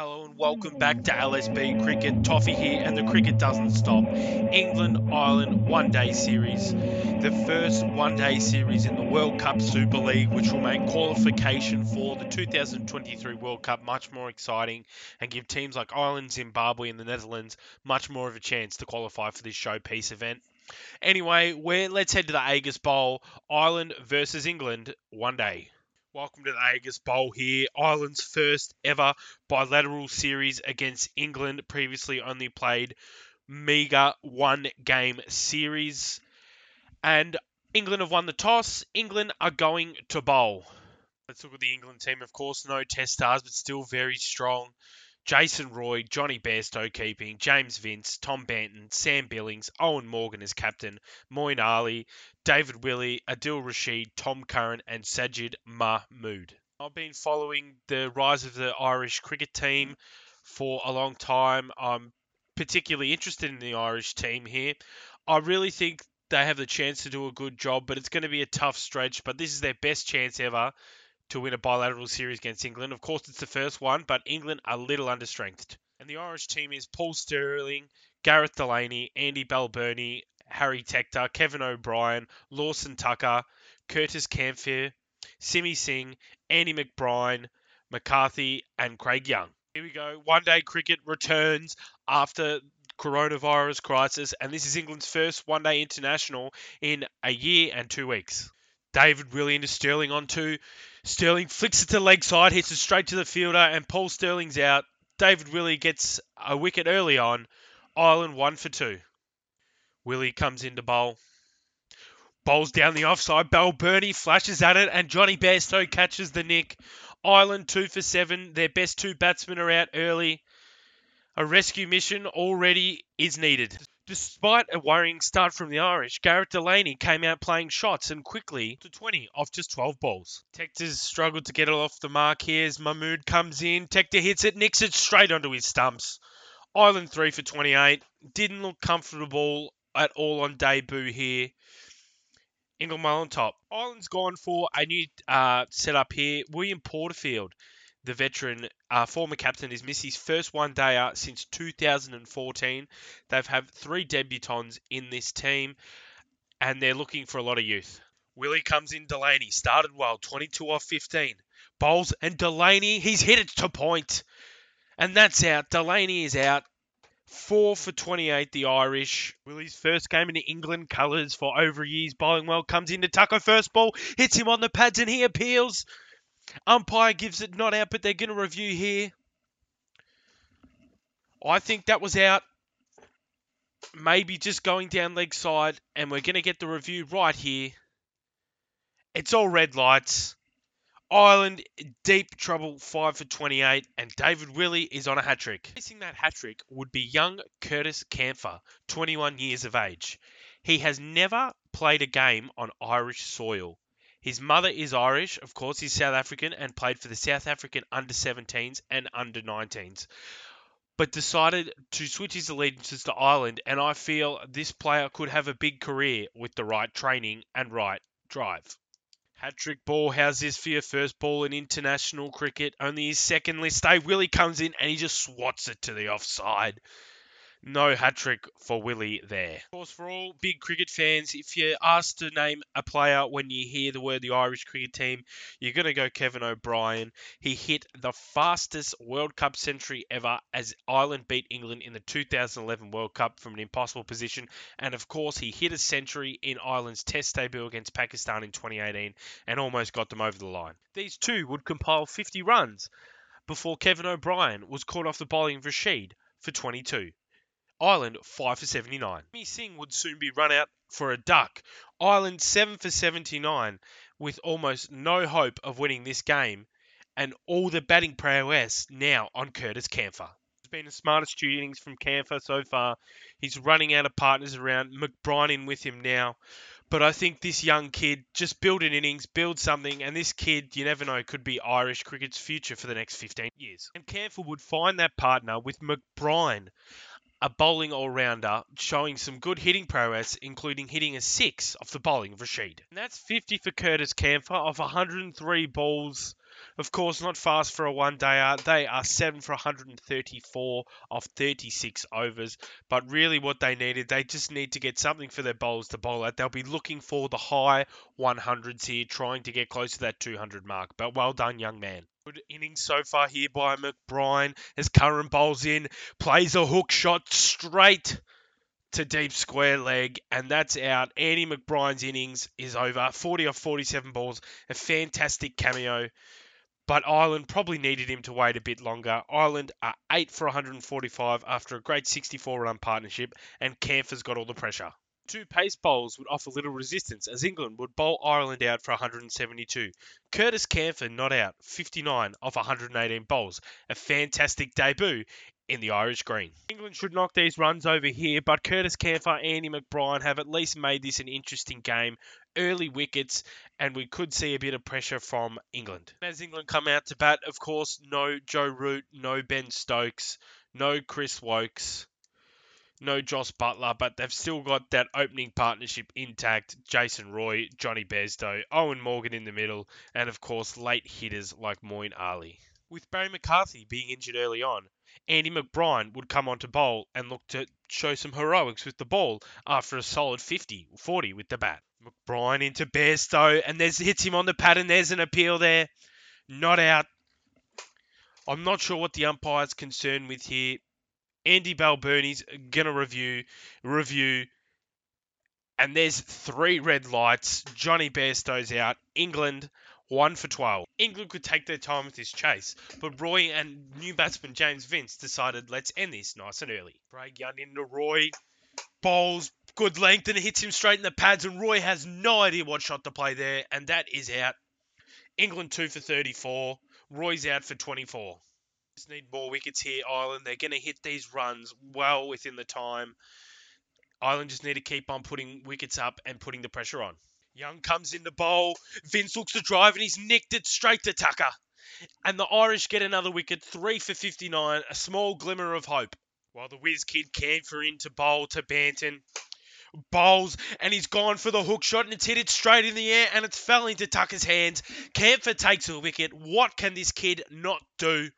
Hello and welcome back to LSB Cricket. Toffee here, and the cricket doesn't stop. England Ireland one day series. The first one day series in the World Cup Super League, which will make qualification for the 2023 World Cup much more exciting and give teams like Ireland, Zimbabwe, and the Netherlands much more of a chance to qualify for this showpiece event. Anyway, let's head to the Ageas Bowl. Ireland versus England one day. Welcome to the Ageas Bowl here. Ireland's first ever bilateral series against England. Previously only played meager one game series. And England have won the toss. England are going to bowl. Let's look at the England team. Of course, no test stars, but still very strong. Jason Roy, Jonny Bairstow keeping, James Vince, Tom Banton, Sam Billings, Eoin Morgan as captain, Moeen Ali, David Willey, Adil Rashid, Tom Curran, and Sajid Mahmood. I've been following the rise of the Irish cricket team for a long time. I'm particularly interested in the Irish team here. I really think they have the chance to do a good job, but it's going to be a tough stretch. But this is their best chance ever to win a bilateral series against England. Of course, it's the first one, but England are a little understrengthed. And the Irish team is Paul Stirling, Gareth Delany, Andy Balbirnie, Harry Tector, Kevin O'Brien, Lorcan Tucker, Curtis Campher, Simi Singh, Andy McBride, McCarthy, and Craig Young. Here we go. One day cricket returns after coronavirus crisis, and this is England's first one day international in a year and two weeks. David Willey into Stirling on two. Stirling flicks it to leg side, hits it straight to the fielder, and Paul Stirling's out. David Willey gets a wicket early on. Ireland one for two. Willey comes into bowl. Bowls down the offside. Balbirnie flashes at it, and Jonny Bairstow catches the nick. Ireland two for seven. Their best two batsmen are out early. A rescue mission already is needed. Despite a worrying start from the Irish, Gareth Delany came out playing shots and quickly to 20 off just 12 balls. Tector's struggled to get it off the mark here as Mahmood comes in. Tector hits it, nicks it straight onto his stumps. Ireland 3 for 28. Didn't look comfortable at all on debut here. Well on top. Ireland's gone for a new uh, setup here. William Porterfield the veteran uh, former captain is missed his first one dayer since 2014. They've had three debutants in this team, and they're looking for a lot of youth. Willey comes in. Delany started well, 22 off 15. Bowls and Delany, he's hit it to point. and that's out. Delany is out. Four for 28, the Irish. Willey's first game in the England colours for over a year's bowling well comes into Tucker first ball, hits him on the pads, and he appeals. Umpire gives it not out, but they're going to review here. I think that was out. Maybe just going down leg side, and we're going to get the review right here. It's all red lights. Ireland deep trouble, 5 for 28, and David Willey is on a hat trick. Facing that hat trick would be young Curtis Campher, 21 years of age. He has never played a game on Irish soil. His mother is Irish, of course, he's South African and played for the South African under 17s and under 19s. But decided to switch his allegiances to Ireland, and I feel this player could have a big career with the right training and right drive. Hat trick ball, how's this for your first ball in international cricket? Only his second List A. Willey comes in and he just swats it to the offside. No hat trick for Willey there. Of course, for all big cricket fans, if you're asked to name a player when you hear the word the Irish cricket team, you're going to go Kevin O'Brien. He hit the fastest World Cup century ever as Ireland beat England in the 2011 World Cup from an impossible position. And of course, he hit a century in Ireland's Test debut against Pakistan in 2018 and almost got them over the line. These two would compile 50 runs before Kevin O'Brien was caught off the bowling of Rashid for 22. Ireland 5 for 79. Simi Singh would soon be run out for a duck. Ireland 7 for 79 with almost no hope of winning this game and all the batting prowess now on Curtis Campher. It's been the smartest two innings from Campher so far. He's running out of partners around. McBride in with him now. But I think this young kid just build an innings, build something, and this kid, you never know, could be Irish cricket's future for the next 15 years. And Campher would find that partner with McBride a bowling all rounder showing some good hitting prowess, including hitting a six off the bowling of Rashid. And that's 50 for Curtis Campher off 103 balls Of course, not fast for a one dayer. They are 7 for 134 off 36 overs. But really, what they needed, they just need to get something for their bowlers to bowl at. They'll be looking for the high 100s here, trying to get close to that 200 mark. But well done, young man. Good innings so far here by McBride as Curran bowls in, plays a hook shot straight to deep square leg, and that's out. Andy McBride's innings is over. 40 off 47 balls, a fantastic cameo but Ireland probably needed him to wait a bit longer. Ireland are 8 for 145 after a great 64 run partnership, and Campher's got all the pressure. Two pace bowls would offer little resistance as England would bowl Ireland out for 172. Curtis Campher not out, 59 off 118 bowls. A fantastic debut in the Irish green. England should knock these runs over here, but Curtis Campher, Andy McBride have at least made this an interesting game. Early wickets, and we could see a bit of pressure from England. As England come out to bat, of course, no Joe Root, no Ben Stokes, no Chris Woakes, no Jos Buttler, but they've still got that opening partnership intact. Jason Roy, Jonny Bairstow, Eoin Morgan in the middle, and of course, late hitters like Moeen Ali. With Barry McCarthy being injured early on, Andy McBride would come on to bowl and look to show some heroics with the ball after a solid 50 40 with the bat. McBride into Bairstow and there's hits him on the pad and there's an appeal there. Not out. I'm not sure what the umpire's concerned with here. Andy Balbirnie's gonna review review and there's three red lights. Jonny Bairstow's out. England one for 12. England could take their time with this chase, but Roy and new batsman James Vince decided let's end this nice and early. Craig Young into Roy, bowls, good length, and it hits him straight in the pads, and Roy has no idea what shot to play there, and that is out. England 2 for 34. Roy's out for 24. Just need more wickets here, Ireland. They're going to hit these runs well within the time. Ireland just need to keep on putting wickets up and putting the pressure on. Young comes in the bowl. Vince looks to drive and he's nicked it straight to Tucker. And the Irish get another wicket, 3 for 59, a small glimmer of hope. While the whiz kid Campher in to bowl to Banton. Bowls and he's gone for the hook shot and it's hit it straight in the air and it's fell into Tucker's hands. Campher takes a wicket. What can this kid not do?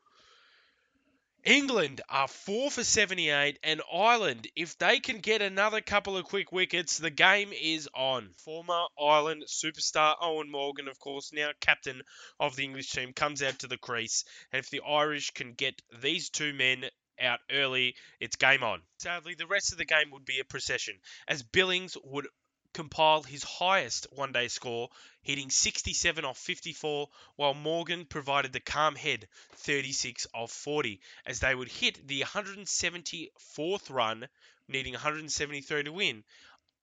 England are 4 for 78, and Ireland, if they can get another couple of quick wickets, the game is on. Former Ireland superstar Eoin Morgan, of course, now captain of the English team, comes out to the crease. And if the Irish can get these two men out early, it's game on. Sadly, the rest of the game would be a procession, as Billings would compile his highest one day score, hitting 67 off 54, while Morgan provided the calm head 36 off 40, as they would hit the 174th run, needing 173 to win,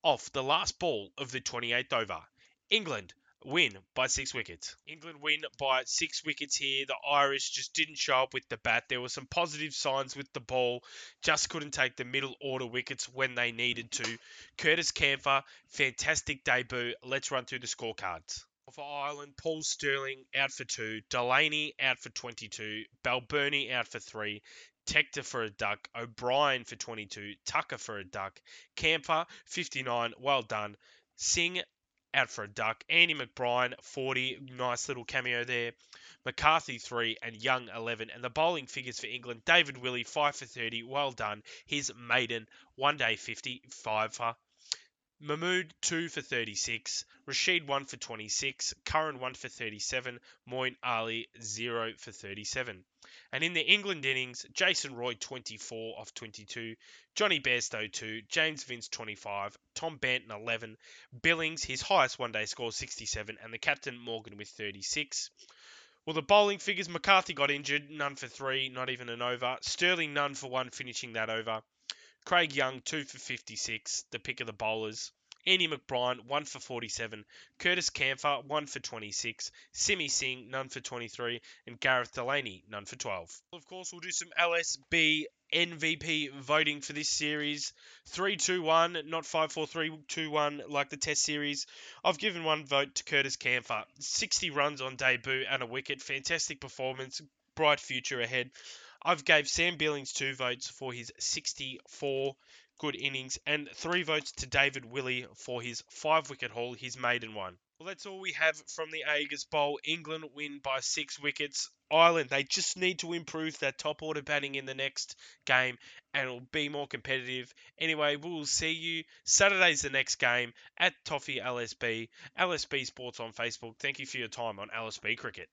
off the last ball of the 28th over. England win by six wickets. England win by six wickets here. The Irish just didn't show up with the bat. There were some positive signs with the ball, just couldn't take the middle order wickets when they needed to. Curtis Campher, fantastic debut. Let's run through the scorecards. For Ireland, Paul Stirling out for two, Delany out for 22, Balbirnie out for three, Tector for a duck, O'Brien for 22, Tucker for a duck, Campher 59, well done. Singh out for a duck. Andy McBride, 40, nice little cameo there. McCarthy, 3, and Young, 11. And the bowling figures for England David Willey, 5 for 30, well done. His maiden, one day 50, 5 for. Mahmood 2 for 36, Rashid 1 for 26, Curran 1 for 37, Moeen Ali 0 for 37. And in the England innings, Jason Roy 24 off 22, Jonny Bairstow 2, James Vince 25, Tom Banton 11, Billings his highest one day score 67, and the captain Morgan with 36. Well, the bowling figures McCarthy got injured, none for three, not even an over. Stirling, none for one, finishing that over. Craig Young, 2 for 56, the pick of the bowlers. Andy McBride, 1 for 47. Curtis Campher, 1 for 26. Simi Singh, none for 23. And Gareth Delany, none for 12. Of course, we'll do some LSB MVP voting for this series. 3 2 1, not 5 4 3 2 1 like the Test series. I've given one vote to Curtis Campher. 60 runs on debut and a wicket. Fantastic performance. Bright future ahead. I've gave Sam Billings two votes for his 64 good innings and three votes to David Willey for his five wicket haul, his maiden one. Well, that's all we have from the Ageas Bowl. England win by six wickets. Ireland, they just need to improve their top order batting in the next game and it'll be more competitive. Anyway, we'll see you. Saturday's the next game at Toffee LSB. LSB Sports on Facebook. Thank you for your time on LSB Cricket.